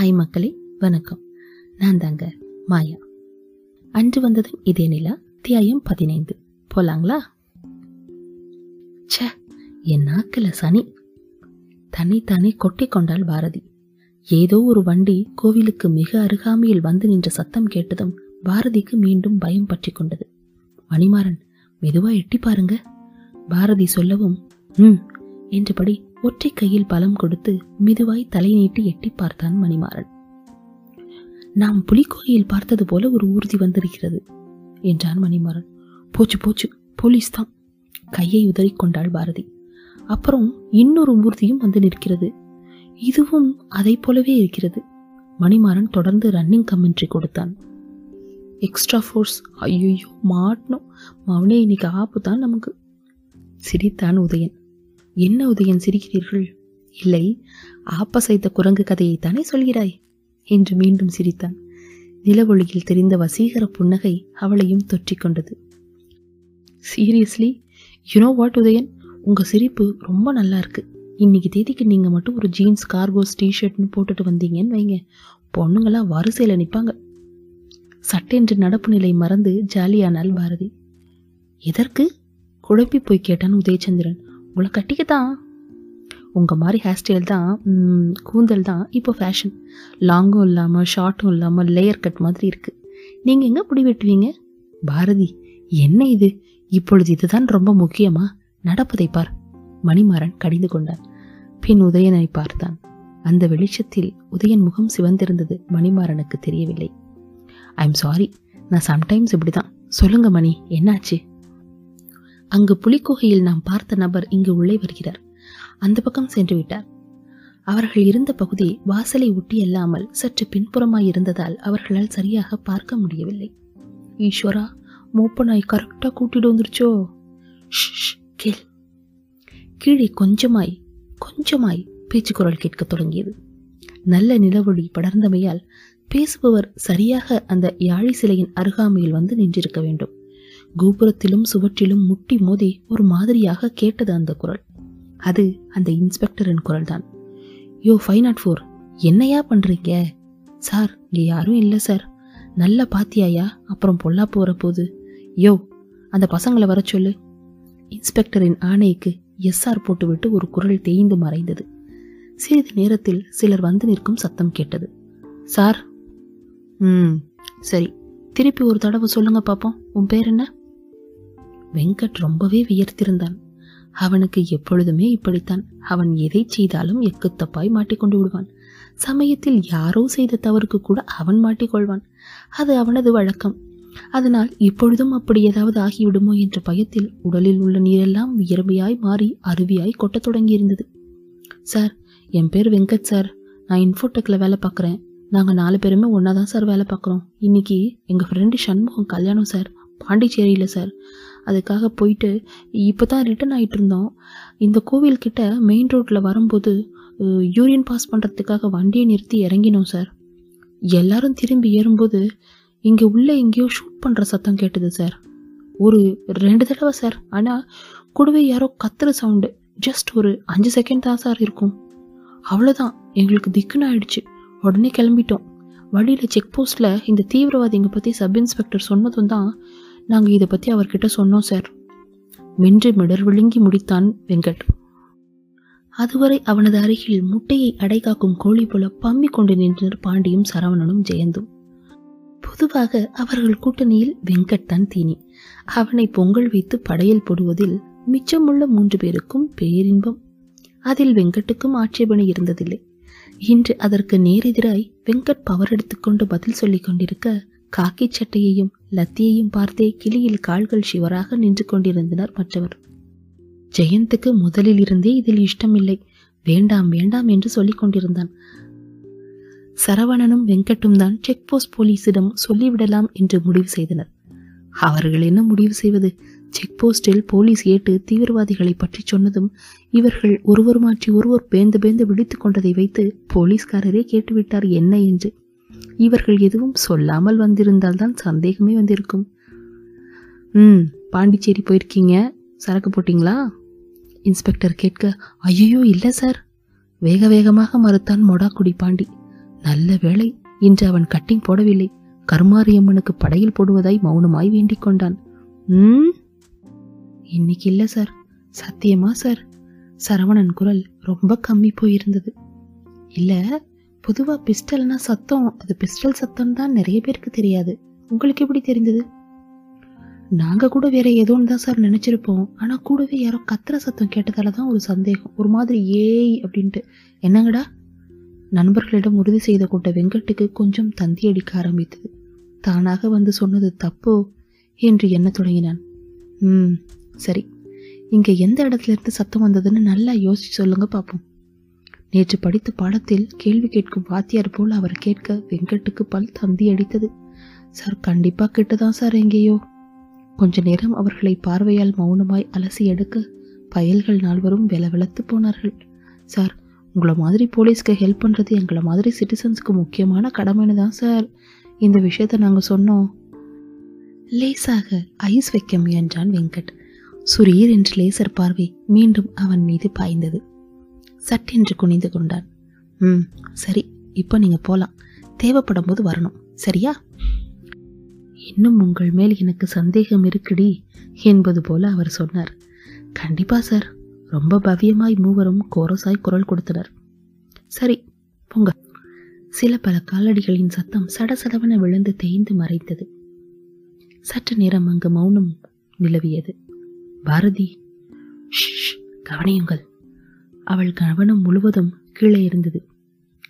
Hi மக்களே வணக்கம். நான் தாங்க மாயா. அன்று வந்ததும் இதே நிலா தியாயம் பதினைந்து. போலாங்களா? சே என் நாக்கில் சனி. தன்னைத்தானே கொட்டி கொண்டாள் பாரதி. ஏதோ ஒரு வண்டி கோவிலுக்கு மிக அருகாமையில் வந்து நின்ற சத்தம் கேட்டதும் பாரதிக்கு மீண்டும் பயம் பற்றி கொண்டது. மணிமாறன் மெதுவா எட்டி பாருங்க. பாரதி சொல்லவும் ம் என்றபடி ஒற்றை கையில் பலம் கொடுத்து மெதுவாய் தலை நீட்டி எட்டி பார்த்தான் மணிமாறன். நாம் புலிக்கோயில் பார்த்தது போல ஒரு ஊர்தி வந்திருக்கிறது என்றான் மணிமாறன். போச்சு போச்சு போலீஸ் தான். கையை உதறிக்கொண்டாள் பாரதி. அப்புறம் இன்னொரு ஊர்தியும் வந்து நிற்கிறது. இதுவும் அதை போலவே இருக்கிறது மணிமாறன் தொடர்ந்து ரன்னிங் கமெண்ட்ரி கொடுத்தான். எக்ஸ்ட்ரா ஃபோர்ஸ் ஐயோ மாட்டணும். மவனே இன்னைக்கு ஆப்பு தான் நமக்கு சிரித்தான் உதயன். என்ன உதயன் சிரிக்கிறீர்கள்? இல்லை ஆப்பசைத்த குரங்கு கதையைத்தானே சொல்கிறாய்? என்று மீண்டும் சிரித்தான். நிலவொளியில் தெரிந்த வசீகர புன்னகை அவளையும் தொற்றிக் கொண்டது. Seriously you know what Udayan? உங்க சிரிப்பு ரொம்ப நல்லா இருக்கு. இன்னைக்கு தேதிக்கு நீங்க மட்டும் ஒரு ஜீன்ஸ் கார்கோஸ் டிஷர்ட்னு போட்டுட்டு வந்தீங்கன்னு வைங்க. பொண்ணுங்களாம் வரிசையில் நிற்பாங்க சட்டென்று நடப்பு நிலை மறந்து ஜாலியானாள் பாரதி. எதற்கு? குழப்பி போய் கேட்டான் உதயச்சந்திரன். உங்களை கட்டிக்கத்தான் உங்கள் மாதிரி ஹேர் ஸ்டைல் தான் கூந்தல் தான் இப்போ ஃபேஷன் லாங்கும் இல்லாமல் ஷார்ட்டும் இல்லாமல் லேயர் கட் மாதிரி இருக்குது நீங்கள் எங்கே முடி வெட்டுவீங்க? பாரதி என்ன இது? இப்பொழுது இதுதான் ரொம்ப முக்கியமா? நடப்பதை பார். மணிமாறன் கடிந்து கொண்டான். பின் உதயனை பார்த்தான். அந்த வெளிச்சத்தில் உதயன் முகம் சிவந்திருந்தது மணிமாறனுக்கு தெரியவில்லை. ஐம் சாரி நான் சம்டைம்ஸ் இப்படி தான் சொல்லுங்க மணி என்னாச்சு? அங்கு புலிக்குகையில் நாம் பார்த்த நபர் இங்கு உள்ளே வருகிறார். அந்த பக்கம் சென்று விட்டார். அவர்கள் இருந்த பகுதி வாசலை ஒட்டி அல்லாமல் சற்று பின்புறமாய் இருந்ததால் அவர்களால் சரியாக பார்க்க முடியவில்லை. ஈஸ்வரா மூப்ப நாய் கரெக்டா கூட்டிட்டு வந்துருச்சோ? கேள். கீழே கொஞ்சமாய் கொஞ்சமாய் பேச்சு குரல் கேட்கத் தொடங்கியது. நல்ல நிலவொளி படர்ந்தமையால் பேசுபவர் சரியாக அந்த யாழி சிலையின் அருகாமையில் வந்து நின்றிருக்க வேண்டும். கோபுரத்திலும் சுவற்றிலும் முட்டி மோதி ஒரு மாதிரியாக கேட்டது அந்த குரல். அது அந்த இன்ஸ்பெக்டரின் குரல் தான் யோ ஃபைவ் நாட் ஃபோர் என்னையா பண்றீங்க? சார் இங்கே யாரும் இல்லை சார். நல்லா பாத்தியாயா? அப்புறம் பொல்லாப்பு வரப்போகுது யோ அந்த பசங்களை வர சொல்லு. இன்ஸ்பெக்டரின் ஆணைக்கு எஸ்ஆர் போட்டுவிட்டு ஒரு குரல் தேய்ந்து மறைந்தது. சிறிது நேரத்தில் சிலர் வந்து நிற்கும் சத்தம் கேட்டது. சார் ம் சரி. திருப்பி ஒரு தடவை சொல்லுங்க பாப்போம். உன் பேர் என்ன? வெங்கட் ரொம்பவே வியர்த்திருந்தான். அவனுக்கு எப்பொழுதுமே இப்படித்தான். அவன் எதை செய்தாலும் எக்குத்தப்பாய் மாட்டிக்கொண்டு விடுவான். சமயத்தில் யாரோ செய்த தவறுக்கு கூட அவன் மாட்டிக்கொள்வான். அது அவனது வழக்கம். அதனால் இப்பொழுதும் அப்படி ஏதாவது ஆகிவிடுமோ என்ற பயத்தில் உடலில் உள்ள நீரெல்லாம் வியர்வையாய் மாறி அருவியாய் கொட்டத் தொடங்கியிருந்தது. சார் என் பேர் வெங்கட் சார். நான் இன்ஃபோடெக்கில் வேலை பார்க்குறேன். நாங்கள் நாலு பேருமே ஒன்றா தான் சார் வேலை பார்க்குறோம். இன்னைக்கு எங்கள் ஃப்ரெண்டு சண்முகம் கல்யாணம் சார். பாண்டிச்சேரியில் சார். அதுக்காக போயிட்டு இப்போ தான் ரிட்டர்ன் ஆகிட்டு இருந்தோம் இந்த கோவில்கிட்ட மெயின் ரோட்டில் வரும்போது யூரியன் பாஸ் பண்ணுறதுக்காக வண்டியை நிறுத்தி இறங்கினோம் சார் எல்லாரும் திரும்பி ஏறும்போது இங்கே உள்ளே எங்கேயோ ஷூட் பண்ணுற சத்தம் கேட்டது சார் ஒரு ரெண்டு தடவை சார் ஆனால் கூடவே யாரோ கத்துற சவுண்டு ஜஸ்ட் ஒரு அஞ்சு செகண்ட் தான் சார் இருக்கும். அவ்வளோதான் எங்களுக்கு திக்குன்னு ஆயிடுச்சு. உடனே கிளம்பிட்டோம். வழியில் செக் போஸ்ட்டில் இந்த தீவிரவாதிங்க பற்றி சப் இன்ஸ்பெக்டர் சொன்னதும் தான் நாங்கள் இதை பற்றி அவர்கிட்ட சொன்னோம் சார் மென்று மிடர் விழுங்கி முடித்தான் வெங்கட். அதுவரை அவனது அருகில் முட்டையை அடைகாக்கும் கோழி போல பம்பிக் கொண்டு நின்றனர் பாண்டியும் சரவணனும் ஜெயந்தும். பொதுவாக அவர்கள் கூட்டணியில் வெங்கட் தான் தீனி. அவனை பொங்கல் வைத்து படையல் போடுவதில் மிச்சமுள்ள மூன்று பேருக்கும் பேரின்பம். அதில் வெங்கட்டுக்கும் ஆட்சேபனை இருந்ததில்லை. இன்று அதற்கு நேரெதிராய் வெங்கட் பவர் எடுத்துக்கொண்டு பதில் சொல்லிக் கொண்டிருக்க காக்கி சட்டையையும் லத்தியையும் பார்த்தே கிளியில் கால்கள் சிவராக நின்று கொண்டிருந்தனர் மற்றவர். ஜெயந்துக்கு முதலில் இருந்தே இதில் இஷ்டமில்லை. வேண்டாம் வேண்டாம் என்று சொல்லிக் கொண்டிருந்தான். சரவணனும் வெங்கட்டும் தான் செக் போஸ்ட் போலீசிடம் சொல்லிவிடலாம் என்று முடிவு செய்தனர். அவர்கள் என்ன முடிவு செய்வது? செக் போஸ்டில் போலீஸ் ஏட்டு தீவிரவாதிகளை பற்றி சொன்னதும் இவர்கள் ஒருவர் மாற்றி ஒருவர் பேந்து பேந்து விழித்துக் கொண்டதை வைத்து போலீஸ்காரரே கேட்டுவிட்டார் என்ன என்று. இவர்கள் எதுவும் சொல்லாமல் வந்திருந்தால் தான் சந்தேகமே வந்திருக்கும். ம் பாண்டிச்சேரி போயிருக்கீங்க. சரக்கு போட்டிங்களா? இன்ஸ்பெக்டர் கேட்க ஐயோ இல்லை சார். வேக வேகமாக மறுத்தான் மொடாக்குடி பாண்டி. நல்ல வேளை இன்று அவன் கட்டிங் போடவில்லை. கருமாரியம்மனுக்கு படையில் போடுவதாய் மௌனமாய் வேண்டிக் கொண்டான். ம்? இன்னைக்கு இல்லை சார். சத்தியமா சார். சரவணன் குரல் ரொம்ப கம்மி போயிருந்தது. இல்லை பொதுவாக பிஸ்டல்னா சத்தம் அது பிஸ்டல் சத்தம் தான் நிறைய பேருக்கு தெரியாது. உங்களுக்கு எப்படி தெரிந்தது? நாங்கள் கூட வேற ஏதோன்னு தான் சார் நினச்சிருப்போம். ஆனால் கூடவே யாரோ கத்துற சத்தம் கேட்டதால தான் ஒரு சந்தேகம். ஒரு மாதிரி ஏய் அப்படின்ட்டு. என்னங்கடா? நண்பர்களிடம் உறுதி செய்து கொண்ட வெங்கட்டுக்கு கொஞ்சம் தந்தி அடிக்க ஆரம்பித்தது. தானாக வந்து சொன்னது தப்போ என்று எண்ணத் தொடங்கினான். ம் சரி. இங்கே எந்த இடத்துல இருந்து சத்தம் வந்ததுன்னு நல்லா யோசிச்சு சொல்லுங்க பார்ப்போம் நேற்று படித்த பாடத்தில் கேள்வி கேட்கும் வாத்தியார் போல் அவர் கேட்க வெங்கட்டுக்கு பல் தந்தி அடித்தது. சார் கண்டிப்பா கிட்டதான் சார் எங்கேயோ. கொஞ்ச நேரம் அவர்களை பார்வையால் மௌனமாய் அலசி எடுக்க பயல்கள் நால்வரும் வெலவெலத்து போனார்கள். சார் உங்களை மாதிரி போலீஸ்க்கு ஹெல்ப் பண்ணுறது எங்களை மாதிரி சிட்டிசன்ஸ்க்கு முக்கியமான கடமைன்னு தான் சார். இந்த விஷயத்த நாங்கள் சொன்னோம். லேசாக ஐஸ் வைக்க முயன்றான் வெங்கட். சுரீர் என்று லேசர் பார்வை மீண்டும் அவன் மீது பாய்ந்தது. சட்டென்று குனிந்து கொண்டான். ம் சரி இப்போ நீங்கள் போகலாம் தேவைப்படும் போது வரணும். சரியா? இன்னும் உங்கள் மேல் எனக்கு சந்தேகம் இருக்குடி என்பது போல அவர் சொன்னார். கண்டிப்பா சார். ரொம்ப பவ்யமாய் மூவரும் கோரசாய் குரல் கொடுத்தனர். சரி போங்க. சில பல காலடிகளின் சத்தம் சடசடவென விழுந்து தேய்ந்து மறைத்தது சற்று நேரம் அங்கு மௌனம் நிலவியது. பாரதி. கவனியுங்கள். அவள் கவனம் முழுவதும் கீழே இருந்தது.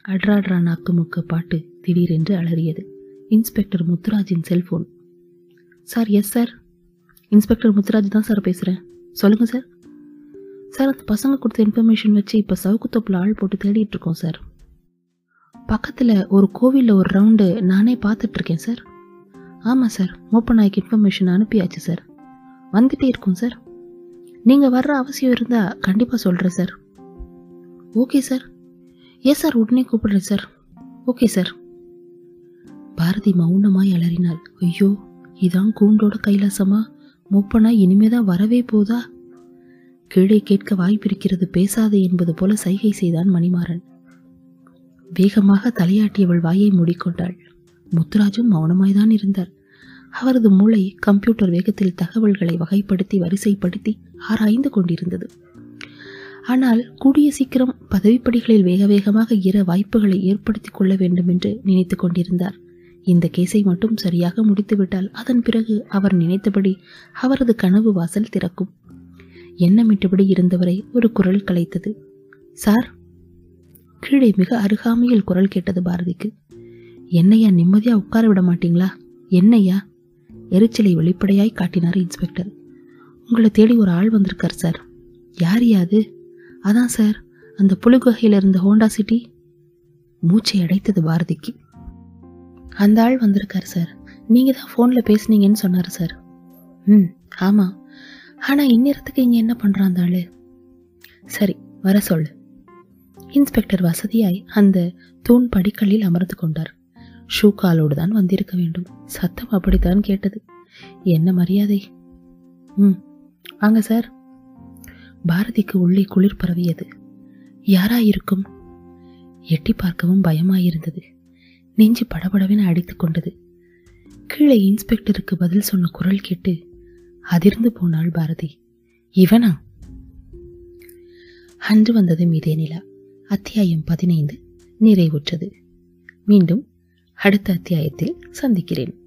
அட்ராட்ரா நாக்கு முக்க பாட்டு திடீரென்று அலறியது. Inspector முத்துராஜின் cellphone. Sir yes sir. Inspector Muthuraj தான் சார் பேசுகிறேன் சொல்லுங்கள் சார். சார் அந்த பசங்க கொடுத்த இன்ஃபர்மேஷன் வச்சு இப்போ சவுக்கு தொப்பில் ஆள் போட்டு தேடிட்டு இருக்கோம் சார். பக்கத்தில் ஒரு கோவிலில் ஒரு ரவுண்டு நானே பார்த்துட்ருக்கேன் சார். ஆமாம் சார் மூப்பநாய்க்கு இன்ஃபர்மேஷன் அனுப்பியாச்சு சார். வந்துட்டே இருக்கோம் சார். நீங்கள் வர்ற அவசியம் இருந்தால் கண்டிப்பாக சொல்கிறேன் சார். Okay sir. ஏன் சார் உடனே கூப்பிடுறேன் சார்? Okay sir. பாரதி மௌனமாய் அலறினாள். ஐயோ இதான் கூண்டோட கைலாசமா? மூப்பனா இனிமேதான் வரவே போதா? கீழே கேட்க வாய்ப்பிருக்கிறது பேசாதே என்பது போல சைகை செய்தான் மணிமாறன். வேகமாக தலையாட்டியவள் வாயை மூடிக்கொண்டாள். முத்துராஜும் மௌனமாய்தான் இருந்தார். அவரது மூளை கம்ப்யூட்டர் வேகத்தில் தகவல்களை வகைப்படுத்தி வரிசைப்படுத்தி ஆராய்ந்து கொண்டிருந்தது. ஆனால் கூடிய சீக்கிரம் பதவிப்படிகளில் வேக வேகமாக ஏற வாய்ப்புகளை ஏற்படுத்திக் கொள்ள வேண்டும் என்று நினைத்து கொண்டிருந்தார். இந்த கேஸை மட்டும் சரியாக முடித்துவிட்டால் அதன் பிறகு அவர் நினைத்தபடி அவரது கனவு வாசல் திறக்கும். எண்ணமிட்டபடி இருந்தவரை ஒரு குரல் கலைத்தது. சார் கீழே மிக அருகாமையில் குரல் கேட்டது பாரதிக்கு. என்னையா நிம்மதியா உட்கார விட மாட்டீங்களா? என்னையா? எரிச்சலை வெளிப்படையாய் காட்டினார் இன்ஸ்பெக்டர். உங்களை தேடி ஒரு ஆள் வந்திருக்கார் சார். யார் யாது அதான் சார் அந்த புலிகுகையில் இருந்த ஹோண்டா சிட்டி மூச்சை அடைத்தது பாரதிக்கு. அந்த ஆள் வந்திருக்கார் சார். நீங்கள் தான் ஃபோனில் பேசுனீங்கன்னு சொன்னார் சார். ம் ஆமாம் ஆனால் இந்நேரத்துக்கு இங்கே என்ன பண்ணுறான் அந்த ஆள்? சரி வர சொல்லு. இன்ஸ்பெக்டர் வசதியாய் அந்த தூண் படிக்கல்லில் அமர்ந்து கொண்டார். ஷூ காலோடு தான் வந்திருக்க வேண்டும். சத்தம் அப்படித்தான் கேட்டது. என்ன மரியாதை? ம் வாங்க சார். பாரதிக்கு உள்ளே குளிர் பரவியது. யாராயிருக்கும்? எட்டி பார்க்கவும் பயமாயிருந்தது. நெஞ்சு படபடவென அடித்துக் கொண்டது. கீழே இன்ஸ்பெக்டருக்கு பதில் சொன்ன குரல் கேட்டு அதிர்ந்து போனாள் பாரதி. இவனா? அன்று வந்தது மீதே நிலா. அத்தியாயம் பதினைந்து. நிறைவுற்றது. மீண்டும் அடுத்த அத்தியாயத்தில் சந்திக்கிறேன்.